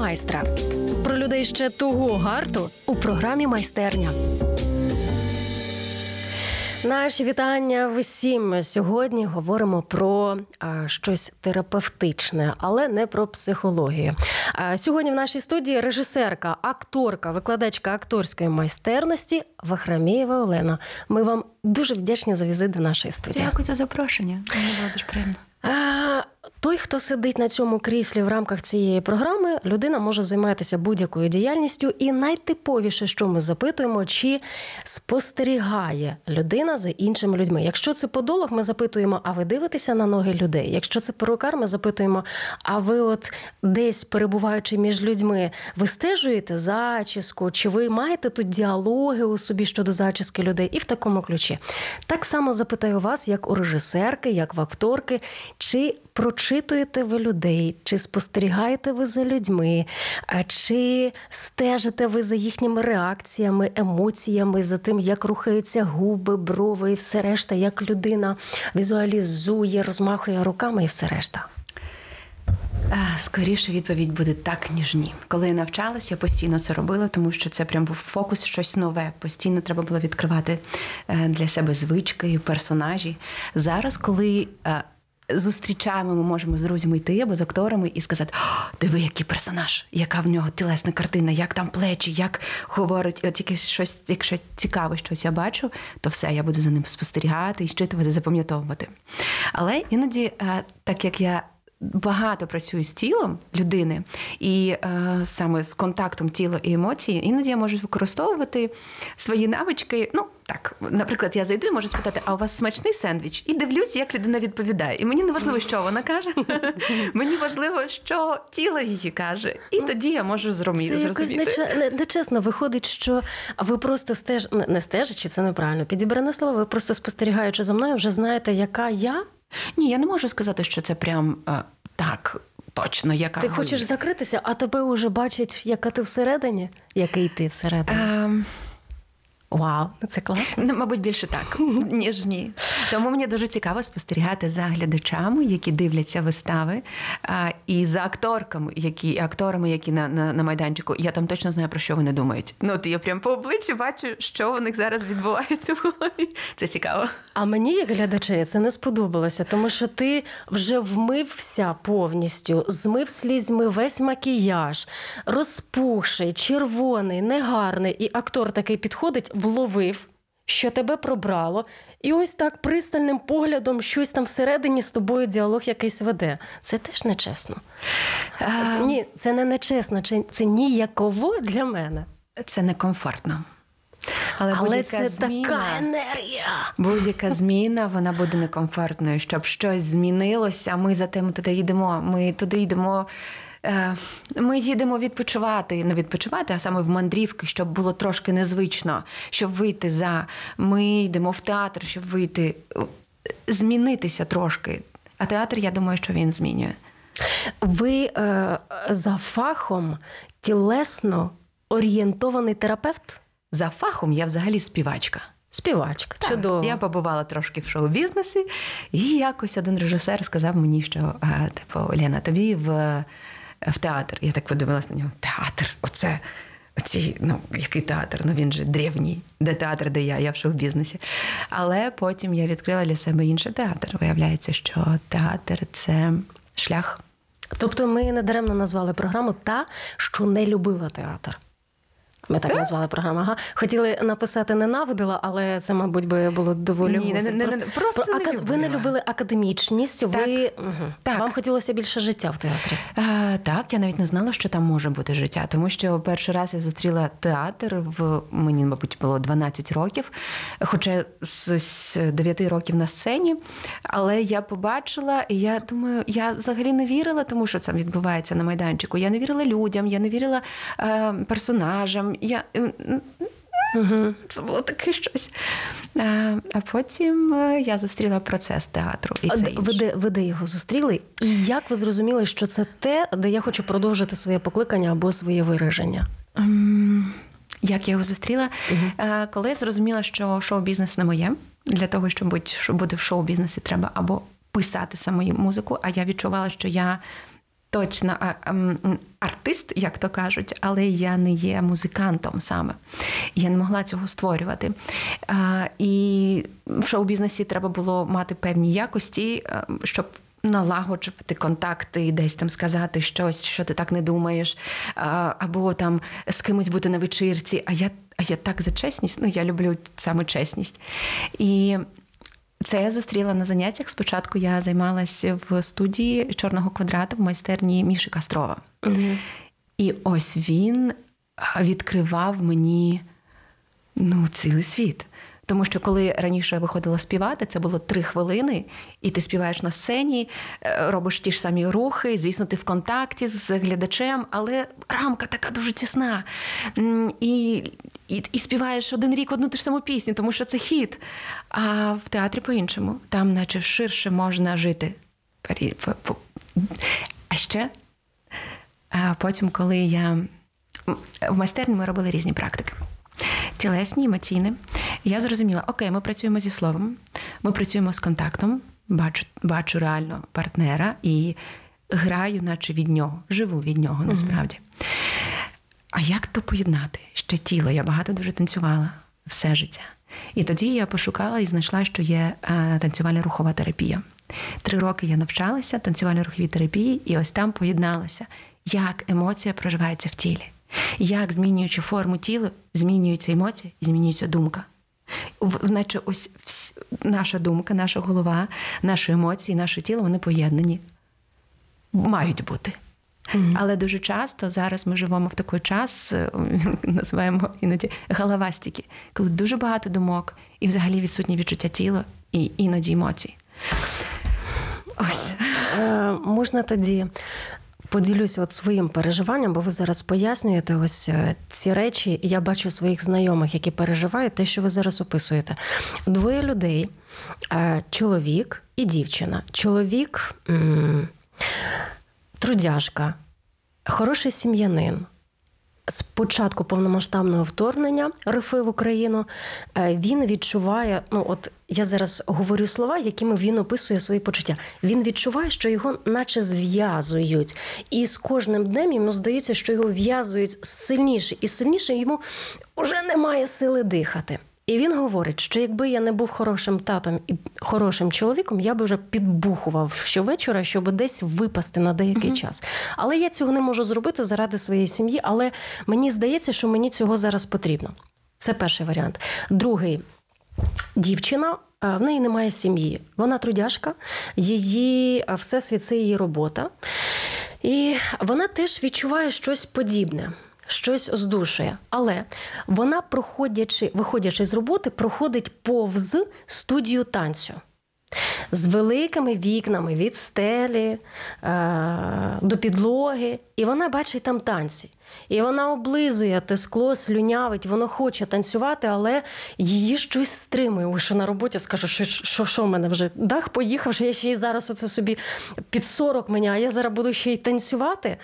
майстра про людей ще того гарту у програмі майстерня. Наші вітання всім. Сьогодні говоримо про а, щось терапевтичне, але не про психологію. А, сьогодні в нашій студії режисерка, акторка, викладачка акторської майстерності Вахрамієва Олена. Ми вам дуже вдячні за візит до нашої студії. Дякую за запрошення. Мені було дуже приємно. А, той, хто сидить на цьому кріслі в рамках цієї програми, людина може займатися будь-якою діяльністю, і найтиповіше, що ми запитуємо, чи спостерігає людина за іншими людьми. Якщо це подолог, ми запитуємо, а ви дивитеся на ноги людей? Якщо це перукар, ми запитуємо, а ви, от десь перебуваючи між людьми, ви стежуєте зачіску, чи ви маєте тут діалоги у собі щодо зачіски людей? І в такому ключі. Так само запитаю вас, як у режисерки, як в акторки, чи прочитуєте ви людей, чи спостерігаєте ви за людьми, чи стежите ви за їхніми реакціями, емоціями, за тим, як рухаються губи, брови і все решта, як людина візуалізує, розмахує руками і все решта. Скоріше відповідь буде так, ніж ні. Коли я навчалася, я постійно це робила, тому що це прям був фокус щось нове. Постійно треба було відкривати е, для себе звички, персонажі. Зараз, коли е, зустрічаємо, ми можемо з друзями йти або з акторами і сказати: диви, який персонаж, яка в нього тілесна картина, як там плечі, як говорить, от тільки щось, якщо цікаве щось я бачу, то все, я буду за ним спостерігати і щитувати, запам'ятовувати. Але іноді, е, так як я багато працюю з тілом людини, і е, саме з контактом тіла і емоції, іноді я можу використовувати свої навички. Ну так, наприклад, я зайду і можу спитати, а у вас смачний сендвіч? І дивлюсь, як людина відповідає. І мені не важливо, що вона каже. Мені важливо, що тіло її каже. І тоді я можу зрозуміти. Це якось нечесно виходить, що ви просто стеж не стежачи, це неправильно. Підібране слово, ви просто спостерігаючи за мною, вже знаєте, яка я. Ні, я не можу сказати, що це прям е, так. Точно, яка ти хочеш закритися, а тебе вже бачать, яка ти всередині, який ти всередині. Um... Вау, ну це класно. Ну, мабуть, більше так, ніж ні. Тому мені дуже цікаво спостерігати за глядачами, які дивляться вистави, а, і за акторками, які акторами, які на, на на, майданчику. Я там точно знаю, про що вони думають. Ну, от я прям по обличчю бачу, що у них зараз відбувається в голові. Це цікаво. А мені, як глядачі, це не сподобалося, тому що ти вже вмився повністю, змив слізьми весь макіяж, розпухший, червоний, негарний, і актор такий підходить вловив, що тебе пробрало, і ось так пристальним поглядом щось там всередині з тобою діалог якийсь веде. Це теж нечесно. А... Ні, це не нечесно, це ніяково для мене. Це некомфортно. Але, Але це зміна, така енергія. Будь-яка зміна вона буде некомфортною. Щоб щось змінилося, ми за тим туди йдемо. Ми туди йдемо ми їдемо відпочивати, не відпочивати, а саме в мандрівки, щоб було трошки незвично, щоб вийти за. Ми йдемо в театр, щоб вийти, змінитися трошки. А театр, я думаю, що він змінює. Ви е, за фахом тілесно орієнтований терапевт? За фахом я взагалі співачка. Співачка. Так, Чудово. Я побувала трошки в шоу-бізнесі, і якось один режисер сказав мені, що типу, Лена, тобі в в театр. Я так подивилася на нього. Театр, оце. Оці, ну, який театр? Ну він же древній, де театр, де я, я в шоу-бізнесі. Але потім я відкрила для себе інший театр. Виявляється, що театр це шлях. Тобто ми не даремно назвали програму та, що не любила театр. Ми так, назвали програму. Ага. Хотіли написати ненавидила, але це, мабуть, би було доволі Ні, не- не- не- просто про не ака- Ви не любили академічність, ви угу. Так. вам хотілося більше життя в театрі. Е, так, я навіть не знала, що там може бути життя, тому що перший раз я зустріла театр в мені, мабуть, було 12 років, хоча з, з 9 років на сцені. Але я побачила, і я думаю, я взагалі не вірила, тому що це відбувається на майданчику. Я не вірила людям, я не вірила е, персонажам. Я, Угу. це було таке щось. Е, а потім е, я зустріла процес театру. І це ви, де, ви де його зустріли? І як ви зрозуміли, що це те, де я хочу продовжити своє покликання або своє вираження? Ем, Як я його зустріла? Е, Коли я зрозуміла, що шоу-бізнес не моє, для того, щоб бути в шоу-бізнесі, треба або писати саму музику, а я відчувала, що я точно ем, артист, як то кажуть, але я не є музикантом саме. Я не могла цього створювати. І в шоу-бізнесі треба було мати певні якості, е, щоб налагоджувати контакти і десь там сказати щось, що ти так не думаєш, або там з кимось бути на вечірці. А я, а я так за чесність, ну я люблю саме чесність. І це я зустріла на заняттях. Спочатку я займалася в студії чорного квадрата в майстерні Міші Кастрова. І ось він відкривав мені ну, цілий світ. Тому що коли раніше я виходила співати, це було три хвилини, і ти співаєш на сцені, е, робиш ті ж самі рухи, звісно, ти в контакті з глядачем, але рамка така дуже тісна. І, і, і співаєш один рік одну ту ж саму пісню, тому що це хіт. А в театрі по-іншому. Там, наче ширше можна жити. А ще а потім, коли я в майстерні ми робили різні практики. Тілесні, емоційні. Я зрозуміла, окей, ми працюємо зі словом, ми працюємо з контактом, бачу, бачу реально партнера і граю, наче від нього, живу від нього насправді. А як то поєднати? Ще тіло. Я багато дуже танцювала все життя. І тоді я пошукала і знайшла, що є е, танцювальна рухова терапія. Три роки я навчалася танцювальній руховій терапії, і ось там поєдналося, як емоція проживається в тілі, як змінюючи форму тіла, змінюються емоції і змінюється думка. Наче ось наша думка, наша голова, наші емоції, наше тіло вони поєднані. Мають бути. Але дуже часто зараз ми живемо в такий час, е, називаємо іноді головастики, коли дуже багато думок і взагалі відсутнє відчуття тіла і іноді емоцій. Ось. Е, можна тоді поділюся от своїм переживанням, бо ви зараз пояснюєте ось е, ці речі, я бачу своїх знайомих, які переживають те, що ви зараз описуєте. Двоє людей, е, чоловік і дівчина. Чоловік трудяжка, хороший сім'янин. З початку повномасштабного вторгнення РФ в Україну е, він відчуває. Ну, от я зараз говорю слова, якими він описує свої почуття. Він відчуває, що його наче зв'язують, і з кожним днем йому здається, що його в'язують сильніше і сильніше. Йому вже немає сили дихати. І він говорить, що якби я не був хорошим татом і хорошим чоловіком, я би вже підбухував щовечора, щоб десь випасти на деякий час. Але я цього не можу зробити заради своєї сім'ї. Але мені здається, що мені цього зараз потрібно. Це перший варіант. Другий дівчина. В неї немає сім'ї. Вона трудяжка, її а, всесвіт це її робота. І вона теж відчуває щось подібне, щось здушує. Але вона, проходячи, виходячи з роботи, проходить повз студію танцю. З великими вікнами від стелі е- до підлоги, і вона бачить там танці. І вона облизує те скло, слюнявить, воно хоче танцювати, але її щось стримує. Ой, що на роботі скажу, що що, що в мене вже дах поїхав, що я ще й зараз оце собі під 40 мені, а я зараз буду ще й танцювати.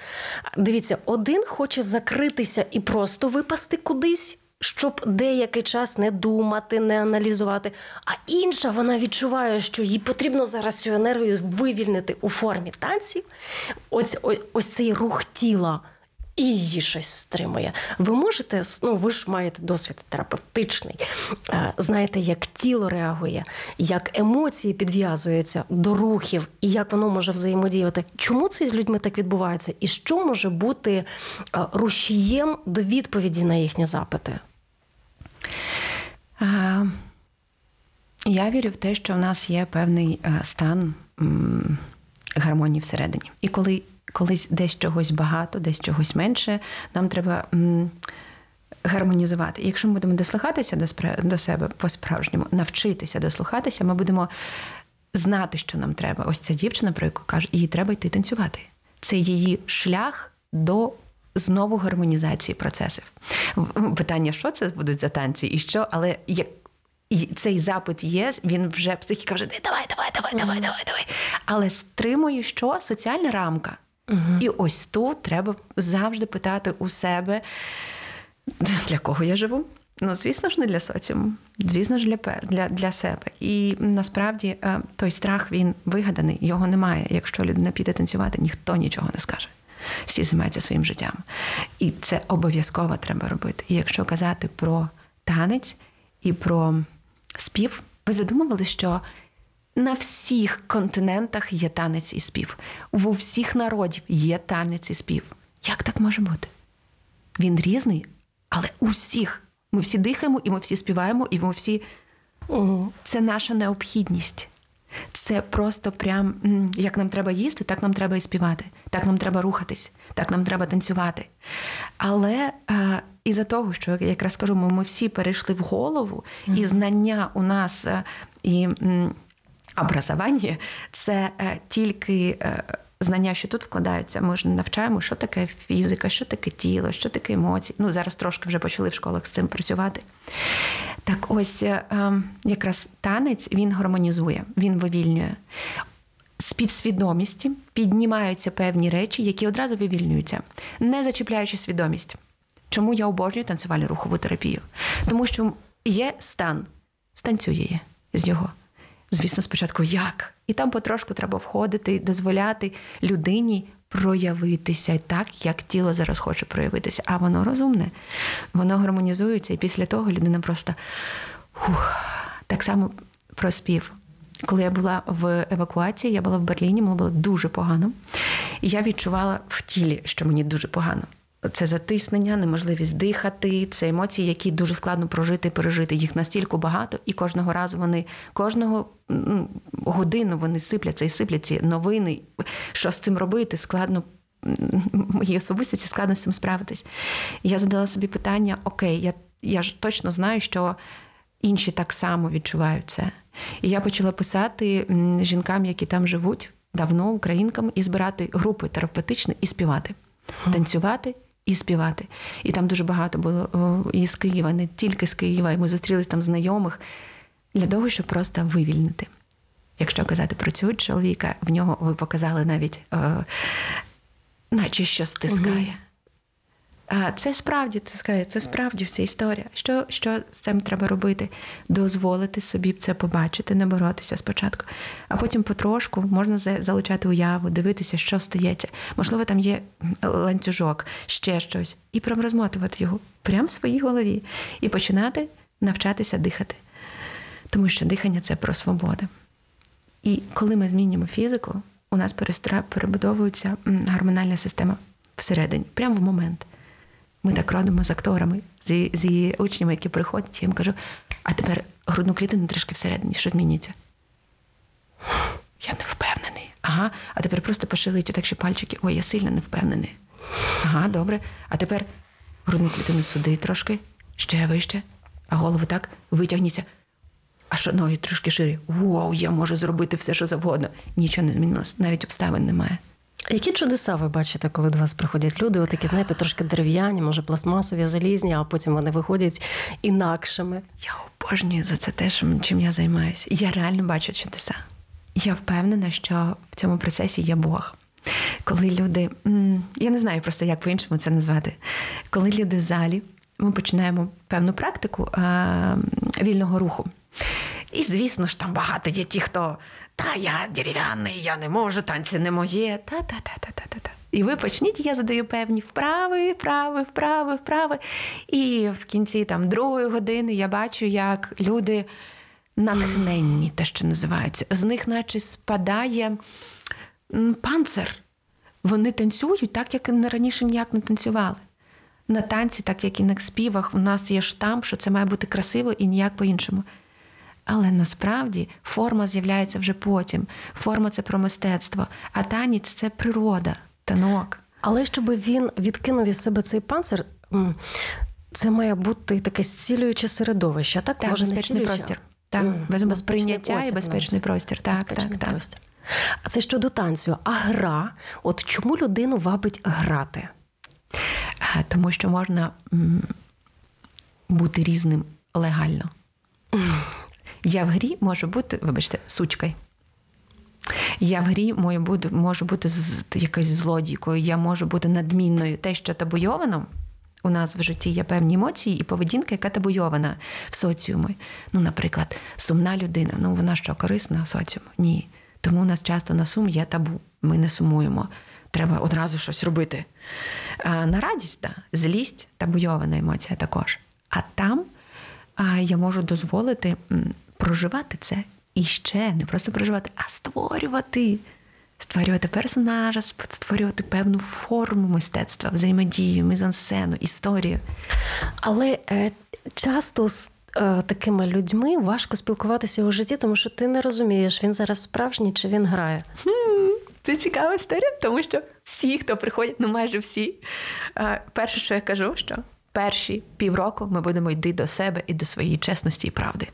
Дивіться, один хоче закритися і просто випасти кудись щоб деякий час не думати, не аналізувати. А інша вона відчуває, що їй потрібно зараз цю енергію вивільнити у формі танців. Ось, ось, ось цей рух тіла. і її щось стримує. Ви можете, ну ви ж маєте досвід терапевтичний, е, знаєте, як тіло реагує, як емоції підв'язуються до рухів, і як воно може взаємодіяти. Чому це з людьми так відбувається? І що може бути е, рушієм до відповіді на їхні запити? Я вірю в те, що в нас є певний е, стан гармонії всередині. І коли колись десь чогось багато, десь чогось менше, нам треба гармонізувати. І якщо ми будемо дослухатися до до себе по-справжньому, навчитися дослухатися, ми будемо знати, що нам треба. Ось ця дівчина, про яку каже, їй треба йти танцювати. Це її шлях до. Знову гармонізації процесів. Питання, що це будуть за танці, і що, але як і цей запит є, він вже психіка вже давай, давай, давай, давай, давай, давай. Але стримує що? Соціальна рамка. mm І ось тут треба завжди питати у себе, для кого я живу. Ну, звісно ж, не для соціуму, звісно ж, для для, для себе. І насправді е, той страх він вигаданий, його немає. Якщо людина піде танцювати, ніхто нічого не скаже. Всі займаються своїм життям. І це обов'язково треба робити. І якщо казати про танець і про спів. Ви задумували, що на всіх континентах є танець і спів. У всіх народів є танець і спів. Як так може бути? Він різний, але у всіх. Ми всі дихаємо, і ми всі співаємо, і ми всі. Це наша необхідність. Це просто прям як нам треба їсти, так нам треба і співати, так нам треба рухатись, так нам треба танцювати. Але е, із-за того, що я якраз кажу, ми, ми всі перейшли в голову, і знання у нас а, і образування це е, тільки. Е, знання, що тут вкладаються, ми ж навчаємо, що таке фізика, що таке тіло, що таке емоції. Ну, зараз трошки вже почали в школах з цим працювати. Так ось е, ем, якраз танець він гармонізує, він вивільнює. З підсвідомості піднімаються певні речі, які одразу вивільнюються, не зачіпляючи свідомість. Чому я обожнюю танцювальну рухову терапію? Тому що є стан, станцює з його. Звісно, спочатку як? І там потрошку треба входити, дозволяти людині проявитися так, як тіло зараз хоче проявитися. А воно розумне, воно гармонізується, і після того людина просто ух, так само проспів. Коли я була в евакуації, я була в Берліні, мені було дуже погано. І я відчувала в тілі, що мені дуже погано. Це затиснення, неможливість дихати, це емоції, які дуже складно прожити пережити. Їх настільки багато, і кожного разу вони кожного ну, годину вони сипляться і сипляться новини. Що з цим робити? Складно моїй особистості складно з цим справитись. Я задала собі питання: окей, я, я ж точно знаю, що. Інші так само відчувають це. І я почала писати жінкам, які там живуть давно, українкам, і збирати групи терапевтичні і співати, танцювати і співати. І там дуже багато було і з Києва, не тільки з Києва. І ми зустрілися там знайомих для того, щоб просто вивільнити. Якщо казати про цього чоловіка, в нього ви показали навіть, е, наче що стискає. А це справді це це справді вся історія. Що що з цим треба робити? Дозволити собі це побачити, не боротися спочатку, а потім потрошку можна залучати уяву, дивитися, що стається. Можливо, там є ланцюжок, ще щось, і прям розмотувати його прямо в своїй голові і починати навчатися дихати. Тому що дихання це про свободу. І коли ми змінюємо фізику, у нас перебудовується гормональна система всередині, прямо в момент. Ми так родимо з акторами, зі, зі учнями, які приходять, я їм кажу, а тепер грудну клітину трішки всередині, що змінюється? Я не впевнений. Ага, а тепер просто пошилить так, що пальчики. Ой, я сильно не впевнений. Ага, добре. А тепер грудну клітину сюди трошки, ще вище, а голову так витягніться. А що ноги трошки шире. Вау, я можу зробити все, що завгодно. Нічого не змінилось, навіть обставин немає. Які чудеса ви бачите, коли до вас приходять люди? Отакі, знаєте, трошки дерев'яні, може, пластмасові, залізні, а потім вони виходять інакшими. Я обожнюю за це те, чим я займаюся. Я реально бачу чудеса. Я впевнена, що в цьому процесі є Бог. Коли люди, я не знаю просто, як по-іншому це назвати, коли люди в залі, ми починаємо певну практику вільного руху. І, звісно ж, там багато є ті, хто та я дерев'яний, я не можу, танці не моє. Та-та-та-та-та-та. І ви почніть, я задаю певні вправи, вправи, вправи, вправи. І в кінці там другої години я бачу, як люди натхненні, те, що називається, з них, наче спадає панцир. Вони танцюють так, як раніше ніяк не танцювали. На танці, так як і на співах, у нас є штамп, що це має бути красиво і ніяк по-іншому. Але насправді форма з'являється вже потім. Форма це про мистецтво, а танець це природа, танок. Але щоб він відкинув із себе цей панцир, це має бути таке зцілююче середовище. Так, так може безпечний простір. Так, mm, без прийняття і безпечний простір. Так, безпечний так, простір. А це щодо танцю. А гра, от чому людину вабить грати? Тому що можна бути різним легально. Я в грі можу бути, вибачте, сучкою. Я в грі можу бути з якоюсь злодійкою, я можу бути надмінною. Те, що табуйовано, у нас в житті є певні емоції і поведінка, яка табуйована в соціумі. Ну, наприклад, сумна людина. Ну, вона що, корисна соціуму? Ні. Тому у нас часто на сум є табу. Ми не сумуємо. Треба одразу щось робити. А На радість, да, злість табуйована емоція також. А там я можу дозволити проживати це і ще не просто проживати, а створювати. Створювати персонажа, створювати певну форму мистецтва, взаємодію, мізансцену, історію. Але е, часто з е, такими людьми важко спілкуватися у житті, тому що ти не розумієш, він зараз справжній чи він грає. Хм, це цікава історія, тому що всі, хто приходять, ну майже всі. Е, перше, що я кажу, що перші півроку ми будемо йти до себе і до своєї чесності і правди.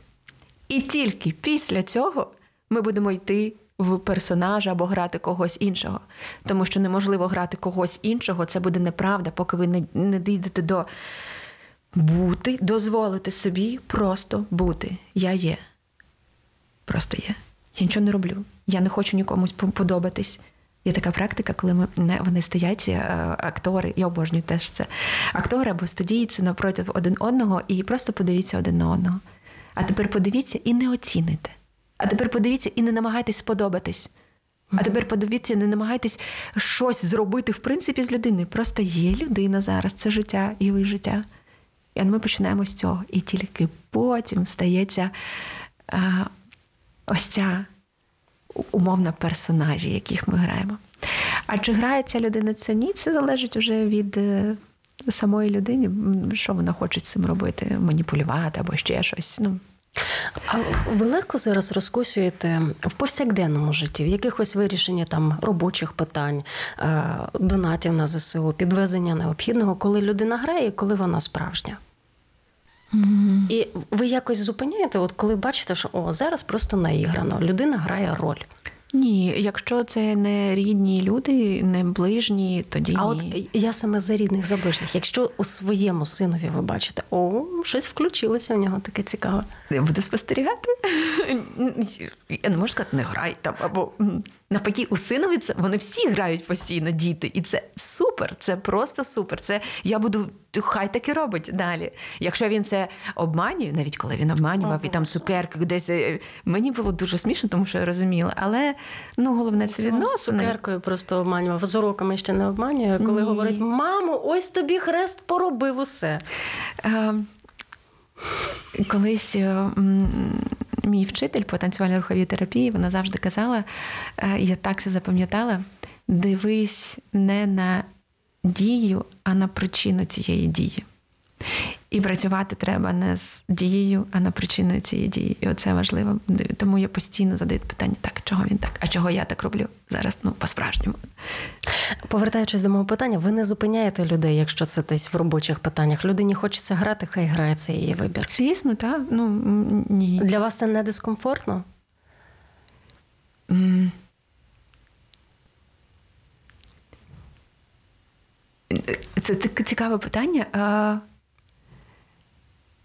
І тільки після цього ми будемо йти в персонажа або грати когось іншого. Тому що неможливо грати когось іншого, це буде неправда, поки ви не, не дійдете до бути, дозволити собі просто бути. Я є. Просто є. Я нічого не роблю. Я не хочу нікомусь подобатись. Є така практика, коли ми вони стоять, е, актори, я обожнюю теж це. Актори або студійці напроти один одного і просто подивіться один на одного. А тепер подивіться і не оцінуйте. А тепер подивіться і не намагайтесь сподобатись. А тепер подивіться, не намагайтесь щось зробити в принципі з людиною. Просто є людина зараз, це життя і ви життя. І ми починаємо з цього. І тільки потім стається а, ось ця умовна персонажі, яких ми граємо. А чи грає ця людина це ні? Це залежить вже від е, самої людини, що вона хоче з цим робити, маніпулювати або ще щось. Ну, а ви легко зараз розкусуєте в повсякденному житті, в якихось вирішенні там робочих питань, е, донатів на ЗСУ, підвезення необхідного, коли людина грає і коли вона справжня? Mm-hmm. І ви якось зупиняєте, от коли бачите, що о, зараз просто наіграно, людина грає роль. Ні, якщо це не рідні люди, не ближні, тоді а ні. от я саме за рідних за ближніх. Якщо у своєму синові ви бачите, о, щось включилося в нього таке цікаве. Я буду спостерігати. Я не можу сказати, не грай там або навпаки, у синові це вони всі грають постійно, діти, і це супер. Це просто супер. Це я буду хай таки робить далі. Якщо він це обманює, навіть коли він обманював і там цукерки десь е, мені було дуже смішно, тому що я розуміла. Але ну головне це відносини. Цукеркою просто обманював. З уроками ще не обманює, коли Ні. говорить: мамо, ось тобі хрест поробив усе. А, ем, колись. Мій вчитель по танцювально-руховій терапії, вона завжди казала: е, я так це запам'ятала: дивись не на дію, а на причину цієї дії. І працювати треба не з дією, а на причиною цієї дії. І оце важливо. Тому я постійно задаю питання: так, чого він так? А чого я так роблю зараз? Ну, по-справжньому. Повертаючись до мого питання, ви не зупиняєте людей, якщо це десь в робочих питаннях. Людині хочеться грати, хай грає це її вибір. Звісно, так. Ну, ні. Для вас це не дискомфортно? Це таке цікаве питання.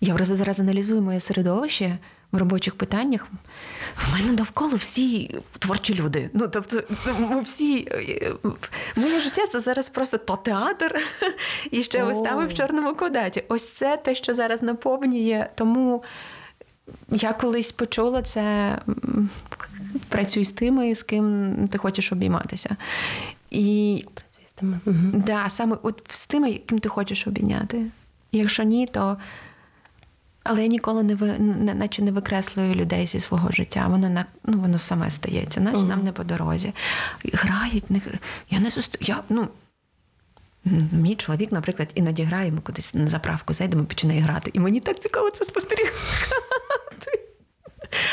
Я просто зараз аналізую моє середовище в робочих питаннях. В мене довкола всі творчі люди. Ну, тобто, ми всі моє життя це зараз просто то театр і ще вистави в чорному квадраті. Ось це те, що зараз наповнює. Тому я колись почула це. Працюй з тими, з ким ти хочеш обійматися. І особистими. Угу. Да, саме от з тими, яким ти хочеш обійняти. Якщо ні, то. Але я ніколи не ви, наче не викреслюю людей зі свого життя. Воно на ну воно саме стається, наче нам не по дорозі. Грають, не я не зустрі... я, ну, Мій чоловік, наприклад, іноді грає, ми кудись на заправку зайдемо, починає грати. І мені так цікаво це спостерігати.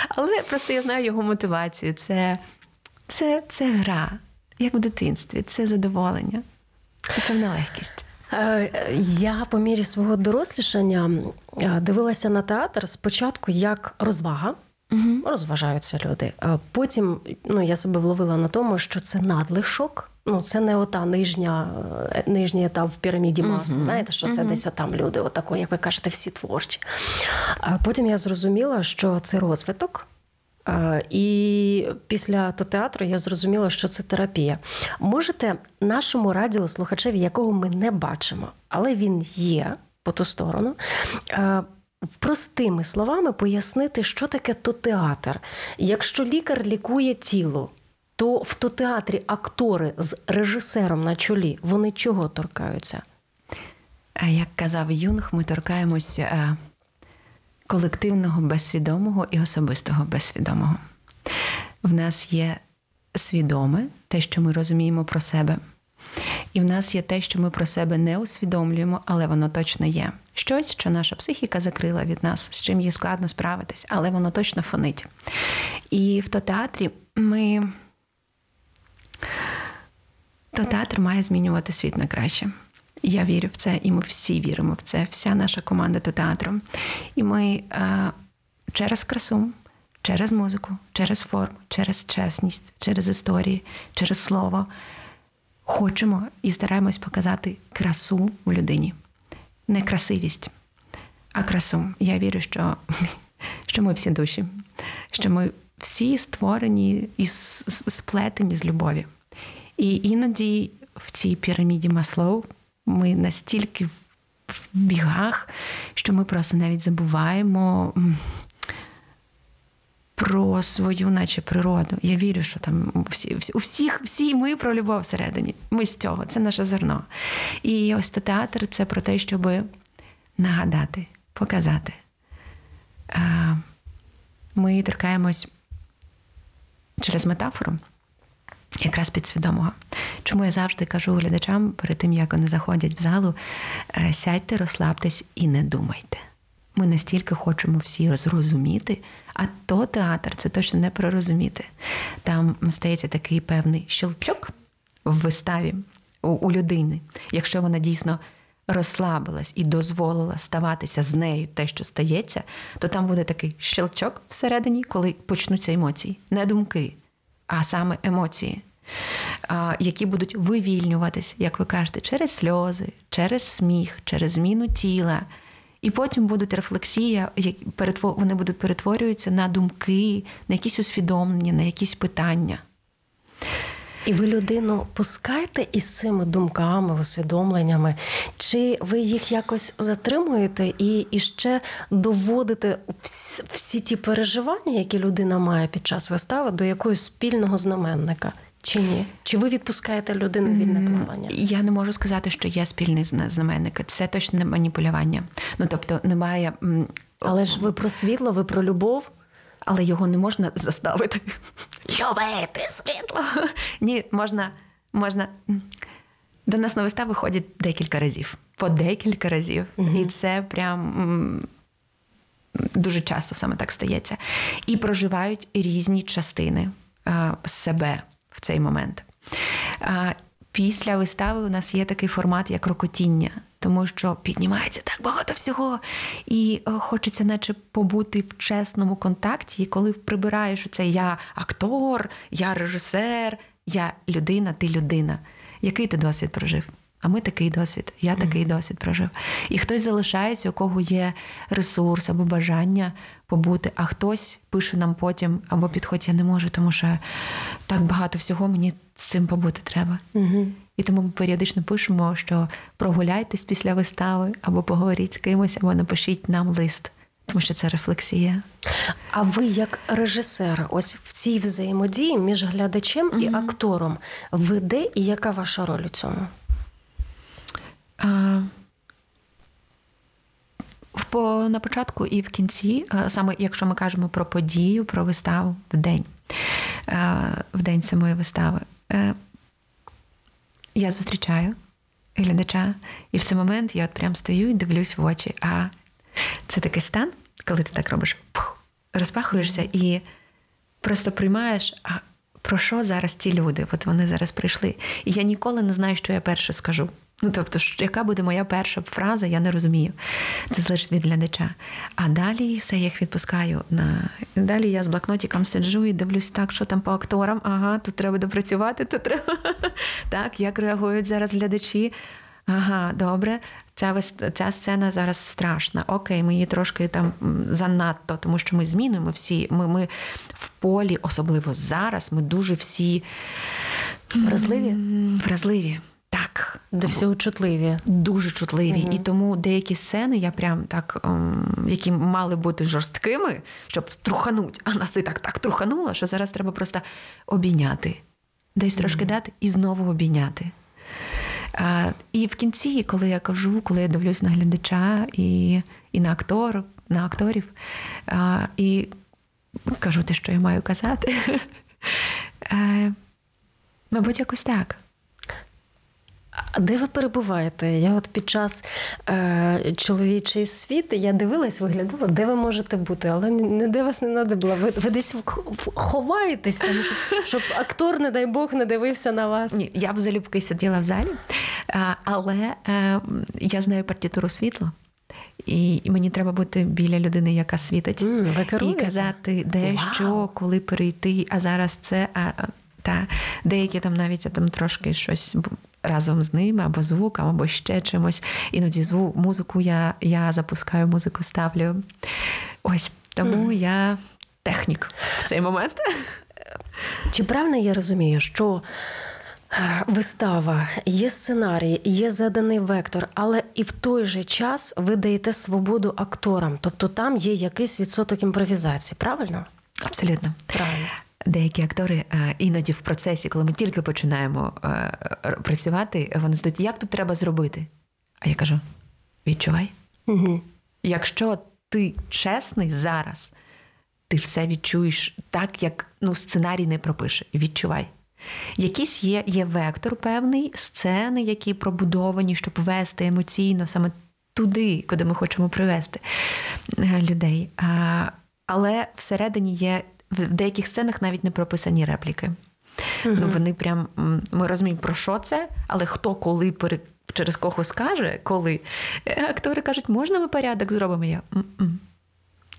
Але просто я знаю його мотивацію. Це, це, Це гра, як в дитинстві, це задоволення, це певна легкість. Е, я по мірі свого дорослішання е, дивилася на театр спочатку як розвага. Угу. Розважаються люди. Потім ну, я себе вловила на тому, що це надлишок. Ну, це не ота нижня, е, нижній етап в піраміді масу. Uh-huh. Знаєте, що це uh-huh. десь отам люди, отако, як ви кажете, всі творчі. А потім я зрозуміла, що це розвиток. І після то театру я зрозуміла, що це терапія. Можете нашому радіослухачеві, якого ми не бачимо, але він є по ту сторону. Простими словами пояснити, що таке то театр. Якщо лікар лікує тіло, то в то театрі актори з режисером на чолі вони чого торкаються? Як казав Юнг, ми торкаємося е, колективного безсвідомого і особистого безсвідомого. В нас є свідоме те, що ми розуміємо про себе. І в нас є те, що ми про себе не усвідомлюємо, але воно точно є. Щось, що наша психіка закрила від нас, з чим їй складно справитись, але воно точно фонить. І в то театрі ми. То театр має змінювати світ на краще. Я вірю в це, і ми всі віримо в це, вся наша команда до театру. І ми е, через красу, через музику, через форму, через чесність, через історії, через слово хочемо і стараємось показати красу в людині. Не красивість, а красу. Я вірю, що, що ми всі душі, що ми всі створені і сплетені з любові. І іноді в цій піраміді Маслоу ми настільки в бігах, що ми просто навіть забуваємо про свою, наче природу. Я вірю, що там всі, у всіх всі ми про любов всередині. Ми з цього, це наше зерно. І ось то театр це про те, щоб нагадати, показати. Ми торкаємось через метафору якраз підсвідомого. Чому я завжди кажу глядачам перед тим, як вони заходять в залу, е, сядьте, розслабтесь і не думайте. Ми настільки хочемо всі зрозуміти, а то театр це точно не про розуміти. Там стається такий певний щелчок в виставі у, у людини, якщо вона дійсно розслабилась і дозволила ставатися з нею те, що стається, то там буде такий щелчок всередині, коли почнуться емоції, не думки а саме емоції, які будуть вивільнюватись, як ви кажете, через сльози, через сміх, через зміну тіла. І потім будуть рефлексія, вони будуть перетворюватися на думки, на якісь усвідомлення, на якісь питання. І ви людину пускаєте із цими думками, усвідомленнями, чи ви їх якось затримуєте і і ще доводите всі, всі ті переживання, які людина має під час вистави, до якогось спільного знаменника? Чи ні? Чи ви відпускаєте людину вільне плавання? Я не можу сказати, що є спільний знаменник. Це точно не маніпулювання. Ну тобто немає. Але ж ви про світло, ви про любов але його не можна заставити. Любити світло. Ні, можна, можна. До нас на вистави ходять декілька разів, по декілька разів. Угу. І це прям дуже часто саме так стається. І проживають різні частини а, себе в цей момент. А, Після вистави у нас є такий формат, як рокотіння тому що піднімається так багато всього, і хочеться, наче побути в чесному контакті. І коли прибираєш це я актор, я режисер, я людина, ти людина. Який ти досвід прожив? А ми такий досвід, я такий mm-hmm. досвід прожив. І хтось залишається, у кого є ресурс або бажання побути, а хтось пише нам потім або підходить, я не можу, тому що так багато всього мені з цим побути треба. Mm-hmm. І тому ми періодично пишемо, що прогуляйтесь після вистави, або поговоріть з кимось, або напишіть нам лист. тому що це рефлексія. А ви, як режисер, ось в цій взаємодії між глядачем і актором, ви де і яка ваша роль у цьому? А, по, на початку і в кінці, саме якщо ми кажемо про подію, про виставу в день, в день самої вистави, е, я зустрічаю глядача, і в цей момент я от прям стою і дивлюсь в очі. А це такий стан, коли ти так робиш, пух, розпахуєшся і просто приймаєш, а про що зараз ті люди? От вони зараз прийшли. І я ніколи не знаю, що я перше скажу. Ну, тобто, яка буде моя перша фраза, я не розумію. Це залежить від глядача. А далі все я їх відпускаю. На... Далі я з блокнотиком сиджу і дивлюсь так, що там по акторам. Ага, тут треба допрацювати, тут треба. Так, як реагують зараз глядачі. Ага, добре, ця ця сцена зараз страшна. Окей, ми її трошки там занадто, тому що ми змінюємо всі. Ми ми в полі, особливо зараз, ми дуже всі вразливі. Вразливі. Так, до всього чутливі, дуже чутливі, угу. і тому деякі сцени я прям так, ем, які мали бути жорсткими, щоб струхануть, а нас і так так трухануло, що зараз треба просто обійняти, десь трошки угу. дати і знову обійняти. А, І в кінці, коли я кажу, коли я дивлюсь на глядача і і на актор, на акторів, а, і кажу те, що я маю казати, а, мабуть, якось так. А де ви перебуваєте? Я от під час е, чоловічої світи я дивилась, виглядала, де ви можете бути, але ніде вас не надобла. Ви, ви десь ховаєтесь, там, щоб, щоб актор, не дай Бог, не дивився на вас. Ні, я б залюбки сиділа в залі, але е, я знаю партітуру світла. І мені треба бути біля людини, яка світить, mm, і казати, де wow. що, коли перейти. А зараз це. А, та деякі там навіть там трошки щось разом з ними, або звуком, або ще чимось. Іноді звук, музику я я запускаю, музику ставлю. Ось тому mm. я технік в цей момент. Чи правильно я розумію, що е, вистава, є сценарій, є заданий вектор, але і в той же час ви даєте свободу акторам, тобто там є якийсь відсоток імпровізації, правильно? Абсолютно. Правильно. Деякі актори е, іноді в процесі, коли ми тільки починаємо е, працювати, вони здають, як тут треба зробити? А я кажу: відчувай. Угу. Якщо ти чесний зараз, ти все відчуєш так, як ну, сценарій не пропише. Відчувай. Якийсь є є вектор певний, сцени, які пробудовані, щоб вести емоційно саме туди, куди ми хочемо привести е, людей. Але всередині є в деяких сценах навіть не прописані репліки. mm Ну, Вони прям ми розуміємо, про що це, але хто коли пере, через кого скаже, коли. Е, актори кажуть, можна ми порядок зробимо? Я М-м.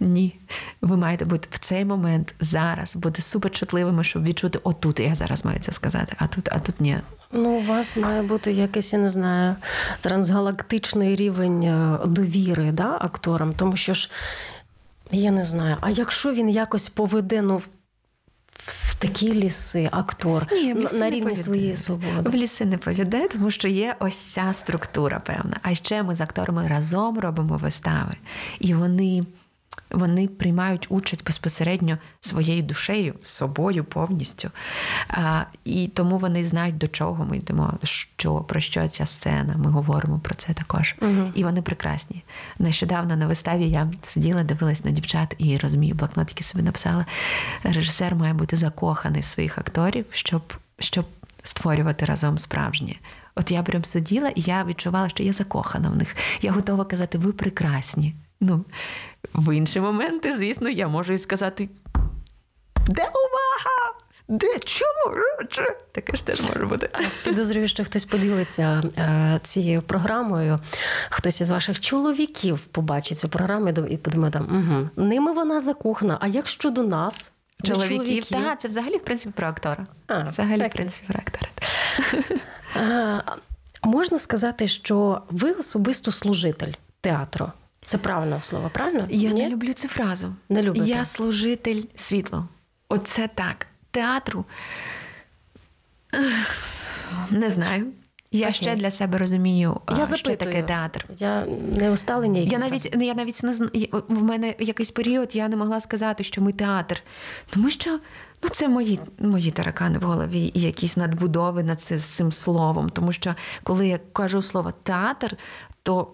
ні. Ви маєте бути в цей момент зараз, бути суперчутливими, щоб відчути, отут я зараз маю це сказати, а тут, а тут ні. Ну, у вас має бути якийсь, я не знаю, трансгалактичний рівень е, довіри да, акторам, тому що ж я не знаю. А якщо він якось поведе, ну. В такі ліси актор Ні, на рівні своєї свободи. В ліси не поведе, тому що є ось ця структура певна. А ще ми з акторами разом робимо вистави, і вони вони приймають участь безпосередньо своєю душею, собою повністю. А, І тому вони знають, до чого ми йдемо, що про що ця сцена. Ми говоримо про це також. Угу. І вони прекрасні. Нещодавно на виставі я сиділа, дивилась на дівчат і розумію, блокнотики собі написала. Режисер має бути закоханий в своїх акторів, щоб, щоб створювати разом справжнє. От я прям сиділа, і я відчувала, що я закохана в них. Я готова казати, ви прекрасні. Ну, в інші моменти, звісно, я можу і сказати: де увага? Де чому? Таке ж теж може бути. Підозрюю, що хтось поділиться е, цією програмою. Хтось із ваших чоловіків побачить цю програму і подумає, там, угу, ними вона закохана. А як щодо нас? Чоловіків, чоловіків? так, це взагалі в принципі про актора. А, Взагалі, так. в принципі, про актора. А, можна сказати, що ви особисто служитель театру. Це правильне слово, правильно? Я Ні? не люблю цю фразу. Не любите? Я служитель світло. Оце так. Театру. Не знаю. Я Окей. ще для себе розумію, Я що запитую. таке театр. Я не усталення. Я навіть я навіть не зна... в мене якийсь період я не могла сказати, що ми театр. Тому що ну, це мої, мої таракани в голові і якісь надбудови над з цим словом. Тому що коли я кажу слово театр, то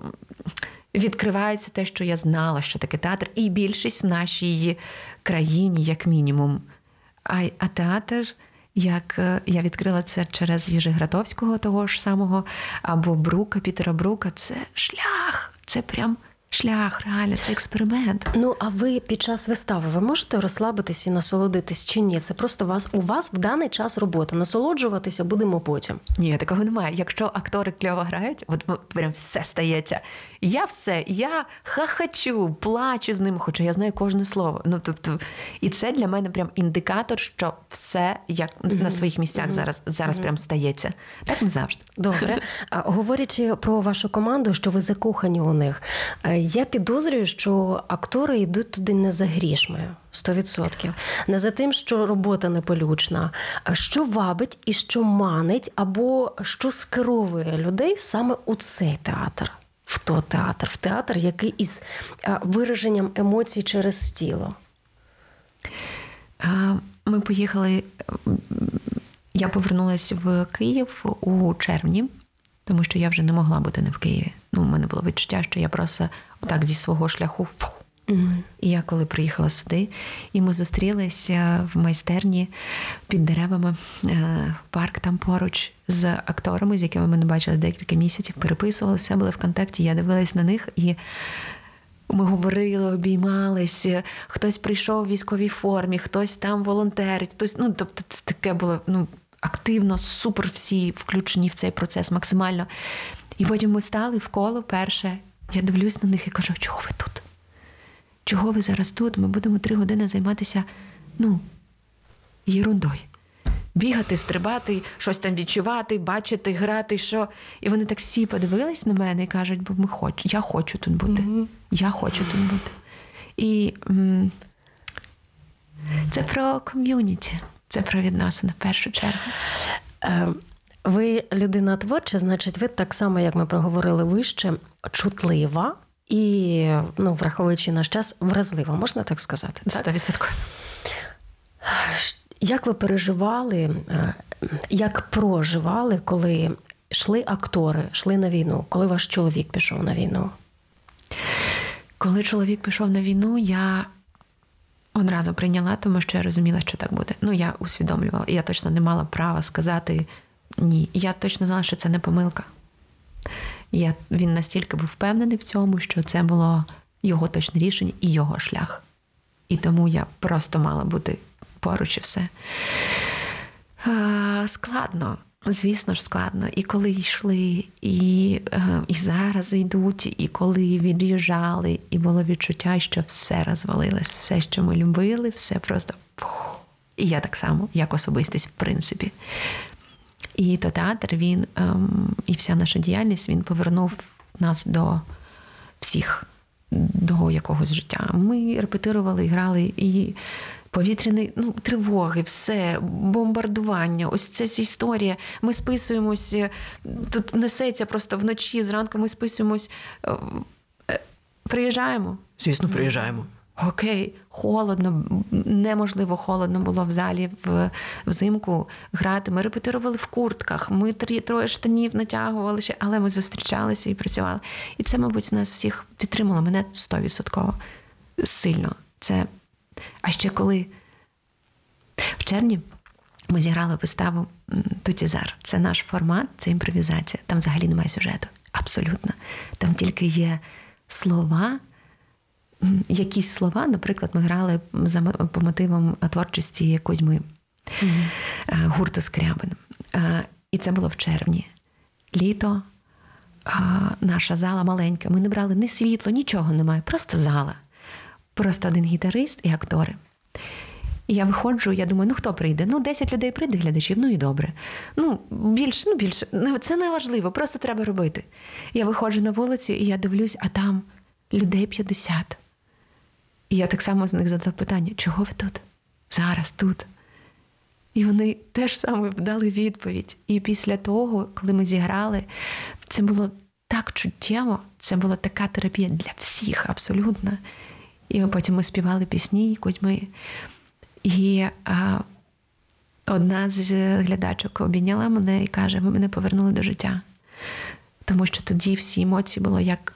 відкривається те, що я знала, що таке театр, і більшість в нашій країні, як мінімум. А, а театр. Як е, я відкрила це через Єжигратовського, того ж самого, або Брука, Пітера Брука, це шлях, це прям шлях, реально, це експеримент. Ну, а ви під час вистави ви можете розслабитись і насолодитись чи ні? Це просто вас у вас в даний час робота. Насолоджуватися будемо потім. Ні, такого немає. Якщо актори кльово грають, от прям все стається. Я все, я хахачу, плачу з ними, хоча я знаю кожне слово. Ну тобто, і це для мене прям індикатор, що все як на своїх місцях зараз зараз прям стається. Так не завжди. Добре. А, Говорячи про вашу команду, що ви закохані у них, е, я підозрюю, що актори йдуть туди не за грішми. 100%. Не за тим, що робота неполючна, що вабить і що манить, або що скеровує людей саме у цей театр, в той театр, в театр, який із вираженням емоцій через тіло. Ми поїхали. Я повернулася в Київ у червні, тому що я вже не могла бути не в Києві. Ну, у мене було відчуття, що я просто так зі свого шляху. фу. І я коли приїхала сюди, і ми зустрілися в майстерні під деревами е, в парк там поруч з акторами, з якими ми не бачили декілька місяців, переписувалися, були в контакті. Я дивилась на них і. Ми говорили, обіймались, хтось прийшов в військовій формі, хтось там волонтерить, хтось, ну тобто, це таке було ну, активно, супер всі включені в цей процес максимально. І потім ми стали в коло перше. Я дивлюсь на них і кажу, чого ви тут? Чого ви зараз тут? Ми будемо три години займатися, ну, єрундою. Бігати, стрибати, щось там відчувати, бачити, грати, що. І вони так всі подивились на мене і кажуть, бо ми хочу, я хочу тут бути. Я хочу тут бути. І м, це про ком'юніті, це про відносини в першу чергу. Ви людина творча, значить, ви так само, як ми проговорили вище, чутлива і, ну, враховуючи наш час, вразлива, можна так сказати? Так? 100%. Як ви переживали, е, як проживали, коли йшли актори, йшли на війну, коли ваш чоловік пішов на війну? Коли чоловік пішов на війну, я одразу прийняла, тому що я розуміла, що так буде. Ну, я усвідомлювала, і я точно не мала права сказати ні. Я точно знала, що це не помилка. Я, Він настільки був впевнений в цьому, що це було його точне рішення і його шлях. І тому я просто мала бути поруч і все. А, складно. Звісно ж, складно. І коли йшли, і, е, і зараз йдуть, і коли від'їжджали, і було відчуття, що все розвалилось, все, що ми любили, все просто. І я так само, як особистість, в принципі. І то театр, він ем, і вся наша діяльність він повернув нас до всіх, до якогось життя. Ми репетирували, грали і повітряні ну, тривоги, все, бомбардування. Ось ця ця історія. Ми списуємось, е, тут несеться просто вночі, зранку ми списуємось. е, е, Приїжджаємо. Звісно, приїжджаємо. Окей, холодно, неможливо холодно було в залі в, взимку грати. Ми репетирували в куртках, ми трі, троє штанів натягували ще, але ми зустрічалися і працювали. І це, мабуть, нас всіх підтримало. Мене 100% сильно. Це. А ще коли в червні ми зіграли виставу Тутізар. Це наш формат, це імпровізація. Там взагалі немає сюжету. Абсолютно. Там тільки є слова. Якісь слова, наприклад, ми грали за по мотивам творчості Кузьми mm гурту Скрябин. Е, І це було в червні. Літо, е, наша зала маленька. Ми не брали ні світло, нічого немає, просто зала. Просто один гітарист і актори. І я виходжу, я думаю, ну хто прийде? Ну, 10 людей прийде, глядачів, ну і добре. Ну, більше, ну більше. Це не важливо, просто треба робити. Я виходжу на вулицю і я дивлюсь, а там людей 50. І я так само з них задав питання: чого ви тут? Зараз тут. І вони теж саме дали відповідь. І після того, коли ми зіграли, це було так чуттєво, це була така терапія для всіх абсолютно. І потім ми співали пісні Кузьми. І а, одна з глядачок обійняла мене і каже: ви мене повернули до життя. Тому що тоді всі емоції було як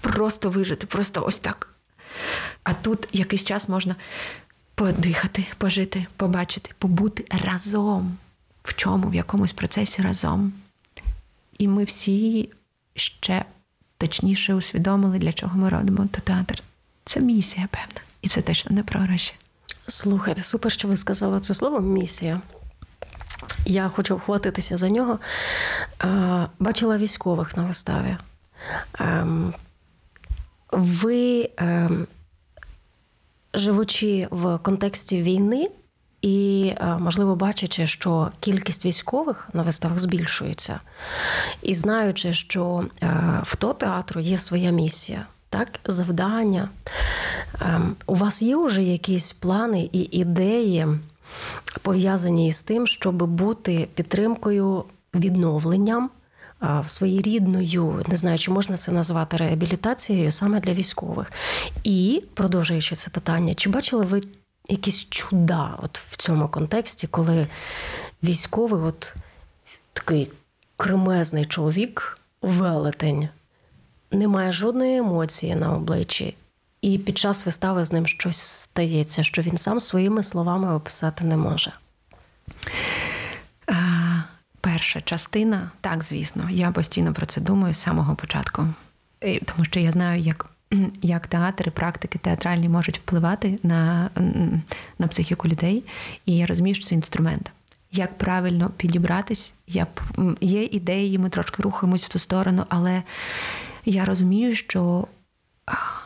просто вижити, просто ось так. А тут якийсь час можна подихати, пожити, побачити, побути разом. В чому, в якомусь процесі разом. І ми всі ще точніше усвідомили, для чого ми робимо театр. Це місія, певна. І це точно не про гроші. Слухайте, супер, що ви сказали це слово місія. Я хочу вхватитися за нього. Бачила військових на виставі. Ви, ем, живучи в контексті війни, і, е, можливо, бачачи, що кількість військових на виставах збільшується, і знаючи, що е, в то театру є своя місія, так, завдання. Ем, у вас є вже якісь плани і ідеї, пов'язані із тим, щоб бути підтримкою відновленням своєрідною, не знаю, чи можна це назвати реабілітацією саме для військових. І продовжуючи це питання, чи бачили ви якісь чуда от в цьому контексті, коли військовий, от такий кремезний чоловік, велетень, не має жодної емоції на обличчі, і під час вистави з ним щось стається, що він сам своїми словами описати не може. Перша частина, так, звісно, я постійно про це думаю з самого початку, тому що я знаю, як як театр і практики театральні можуть впливати на на психіку людей, і я розумію, що це інструмент. Як правильно підібратись, я є ідеї, ми трошки рухаємось в ту сторону, але я розумію, що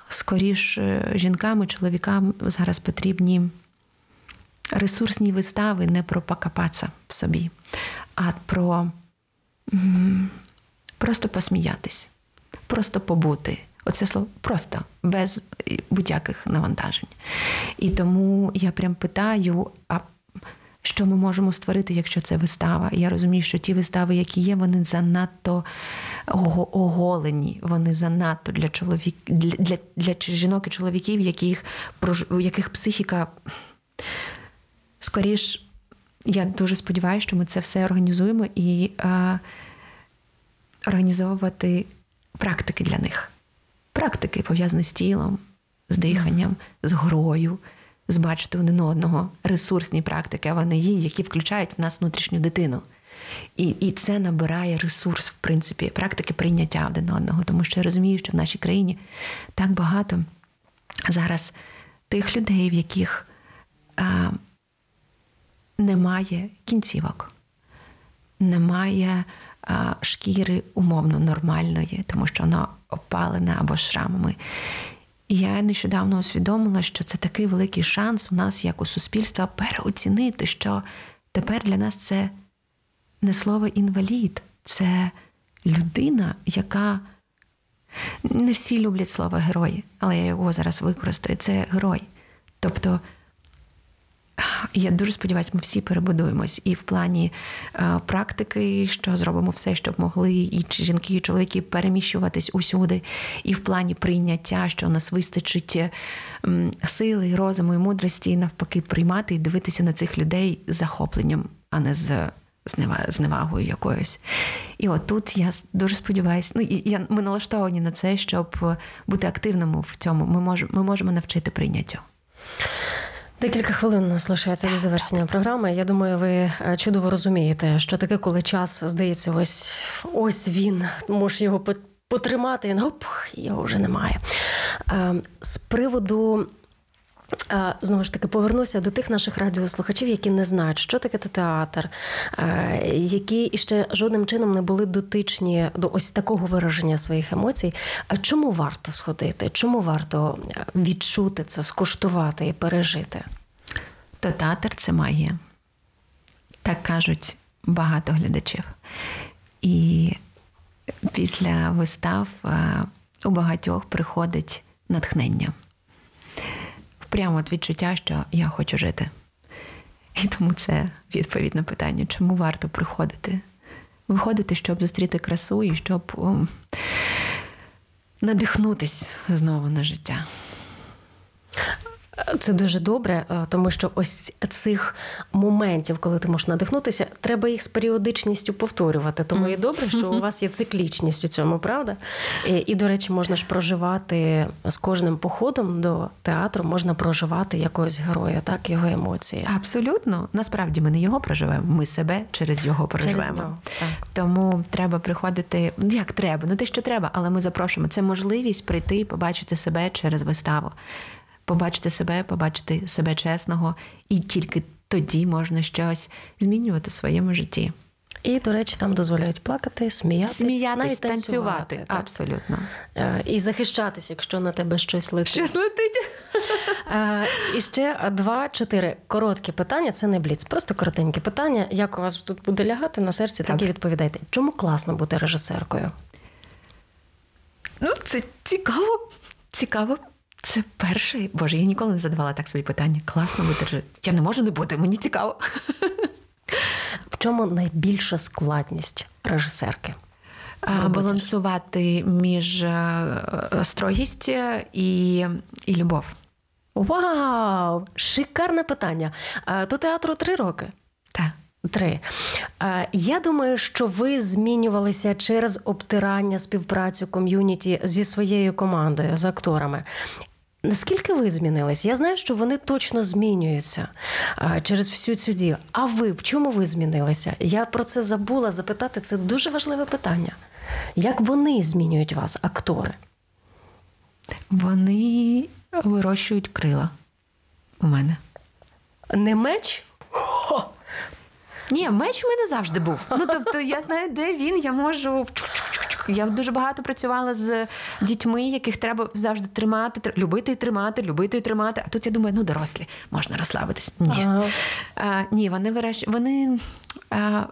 скоріш е, жінкам і чоловікам зараз потрібні ресурсні вистави не про покопатися в собі, а про просто посміятись, просто побути. Оце слово просто без будь-яких навантажень. І тому я прям питаю: а що ми можемо створити, якщо це вистава? Я розумію, що ті вистави, які є, вони занадто оголені, вони занадто для чоловік для, для, для жінок і чоловіків, яких, яких психіка скоріш. Я дуже сподіваюся, що ми це все організуємо і а, організовувати практики для них. Практики пов'язані з тілом, з диханням, з грою, з бачити один одного, ресурсні практики, а вони є, які включають в нас внутрішню дитину. І і це набирає ресурс, в принципі, практики прийняття один одного. Тому що я розумію, що в нашій країні так багато зараз тих людей, в яких а, немає кінцівок, немає а, шкіри умовно нормальної, тому що вона опалена або шрамами. І я нещодавно усвідомила, що це такий великий шанс у нас, як у суспільства, переоцінити, що тепер для нас це не слово інвалід, це людина, яка не всі люблять слово герой, але я його зараз використаю. Це герой. Тобто я дуже сподіваюся, ми всі перебудуємось і в плані е, практики, що зробимо все, щоб могли і жінки, і чоловіки переміщуватись усюди, і в плані прийняття, що у нас вистачить сили, розуму і мудрості, і навпаки, приймати і дивитися на цих людей з захопленням, а не з зневагою якоюсь. І от тут я дуже сподіваюся, ну я, ми налаштовані на це, щоб бути активними в цьому. Ми можемо, ми можемо навчити прийняттю. Декілька хвилин у нас лишається до завершення програми. Я думаю, ви е, чудово розумієте, що таке, коли час здається, ось ось він може його потримати. Він оп, його вже немає. Е, з приводу Знову ж таки, повернуся до тих наших радіослухачів, які не знають, що таке то театр, які ще жодним чином не були дотичні до ось такого вираження своїх емоцій. А чому варто сходити? Чому варто відчути це, скуштувати і пережити? То театр це магія. Так кажуть багато глядачів. І після вистав у багатьох приходить натхнення прямо от відчуття, що я хочу жити. І тому це відповідь на питання, чому варто приходити. Виходити, щоб зустріти красу і щоб о, надихнутись знову на життя. Це дуже добре, е, тому що ось цих моментів, коли ти можеш надихнутися, треба їх з періодичністю повторювати. Тому і добре, що у вас є циклічність у цьому, правда? І, і, до речі, можна ж проживати з кожним походом до театру, можна проживати якогось героя, так, його емоції. Абсолютно, насправді ми не його проживаємо, ми себе через його проживемо. Через нього, так. Тому треба приходити ну, як треба, не те, що треба, але ми запрошуємо. Це можливість прийти і побачити себе через виставу, побачити себе, побачити себе чесного, і тільки тоді можна щось змінювати в своєму житті. І, до речі, там дозволяють плакати, сміятися, Сміятись, навіть танцювати. так. Абсолютно. Е, І захищатися, якщо на тебе щось летить. Щось летить. Е, І ще два-чотири короткі питання. Це не бліц, просто коротенькі питання. Як у вас тут буде лягати на серці, так і відповідайте. Чому класно бути режисеркою? Ну, це цікаво. Цікаво. Це перший. Боже, я ніколи не задавала так собі питання. Класно режи- Я не можу не бути, мені цікаво. В чому найбільша складність режисерки? Балансувати між е, строгість і, і любов. Вау! Шикарне питання. Е, До театру три роки. Так. Три. Е, Я думаю, що ви змінювалися через обтирання, співпрацю ком'юніті зі своєю командою, з акторами. Наскільки ви змінились? Я знаю, що вони точно змінюються через всю цю дію. А ви в чому ви змінилися? Я про це забула запитати. Це дуже важливе питання. Як вони змінюють вас, актори? Вони вирощують крила у мене. Не меч? Хо! Ні, меч в мене завжди був. Ну тобто я знаю, де він, я можу. Я дуже багато працювала з дітьми, яких треба завжди тримати, тр- любити і тримати, любити і тримати. А тут я думаю, ну дорослі, можна розслабитись. Ні. Ага. А, ні, вони вирощ... вони а,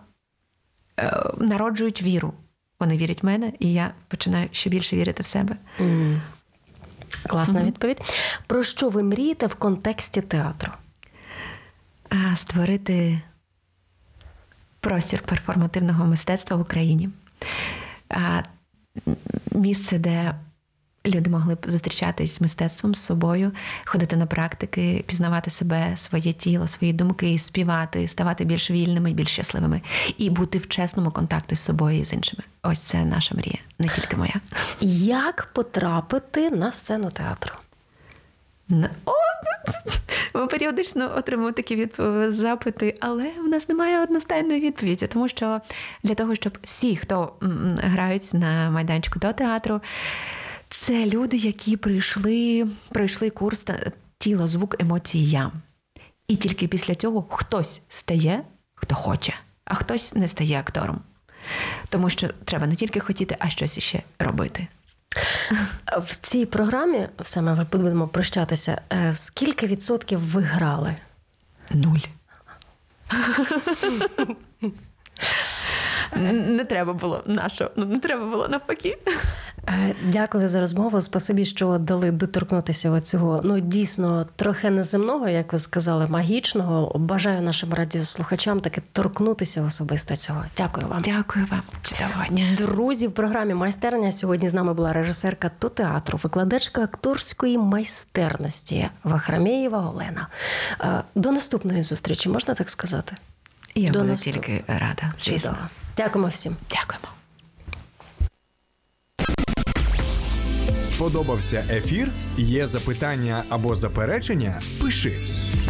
а, народжують віру. Вони вірять в мене, і я починаю ще більше вірити в себе. М. Класна відповідь. Про що ви мрієте в контексті театру? А, створити простір перформативного мистецтва в Україні. Місце, де люди могли б зустрічатись з мистецтвом, з собою, ходити на практики, пізнавати себе, своє тіло, свої думки, співати, ставати більш вільними, більш щасливими і бути в чесному контакті з собою і з іншими. Ось це наша мрія, не тільки моя. Як потрапити на сцену театру? О, періодично отримуємо такі відп- запити, але в нас немає одностайної відповіді, тому що для того, щоб всі, хто грають на майданчику до театру, це люди, які прийшли, пройшли курс тіло, звук, емоції я. І тільки після цього хтось стає, хто хоче, а хтось не стає актором. Тому що треба не тільки хотіти, а щось іще робити. В цій програмі все ми будемо прощатися. Е, Скільки відсотків ви грали? Нуль. Не треба було нашого, ну не треба було навпаки. Е, Дякую за розмову. Спасибі, що дали доторкнутися цього ну дійсно трохи неземного, як ви сказали, магічного. Бажаю нашим радіослухачам таки торкнутися особисто цього. Дякую вам. Дякую вам. Чудового дня. Друзі, в програмі майстерня сьогодні з нами була режисерка то театру, викладачка акторської майстерності Вахрамєєва Олена. Е, До наступної зустрічі, можна так сказати? Я До буду наступ. тільки рада. Звісно. Чудово. Дякуємо всім. Дякуємо. Сподобався ефір? Є запитання або заперечення? Пиши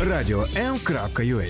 радіом.ua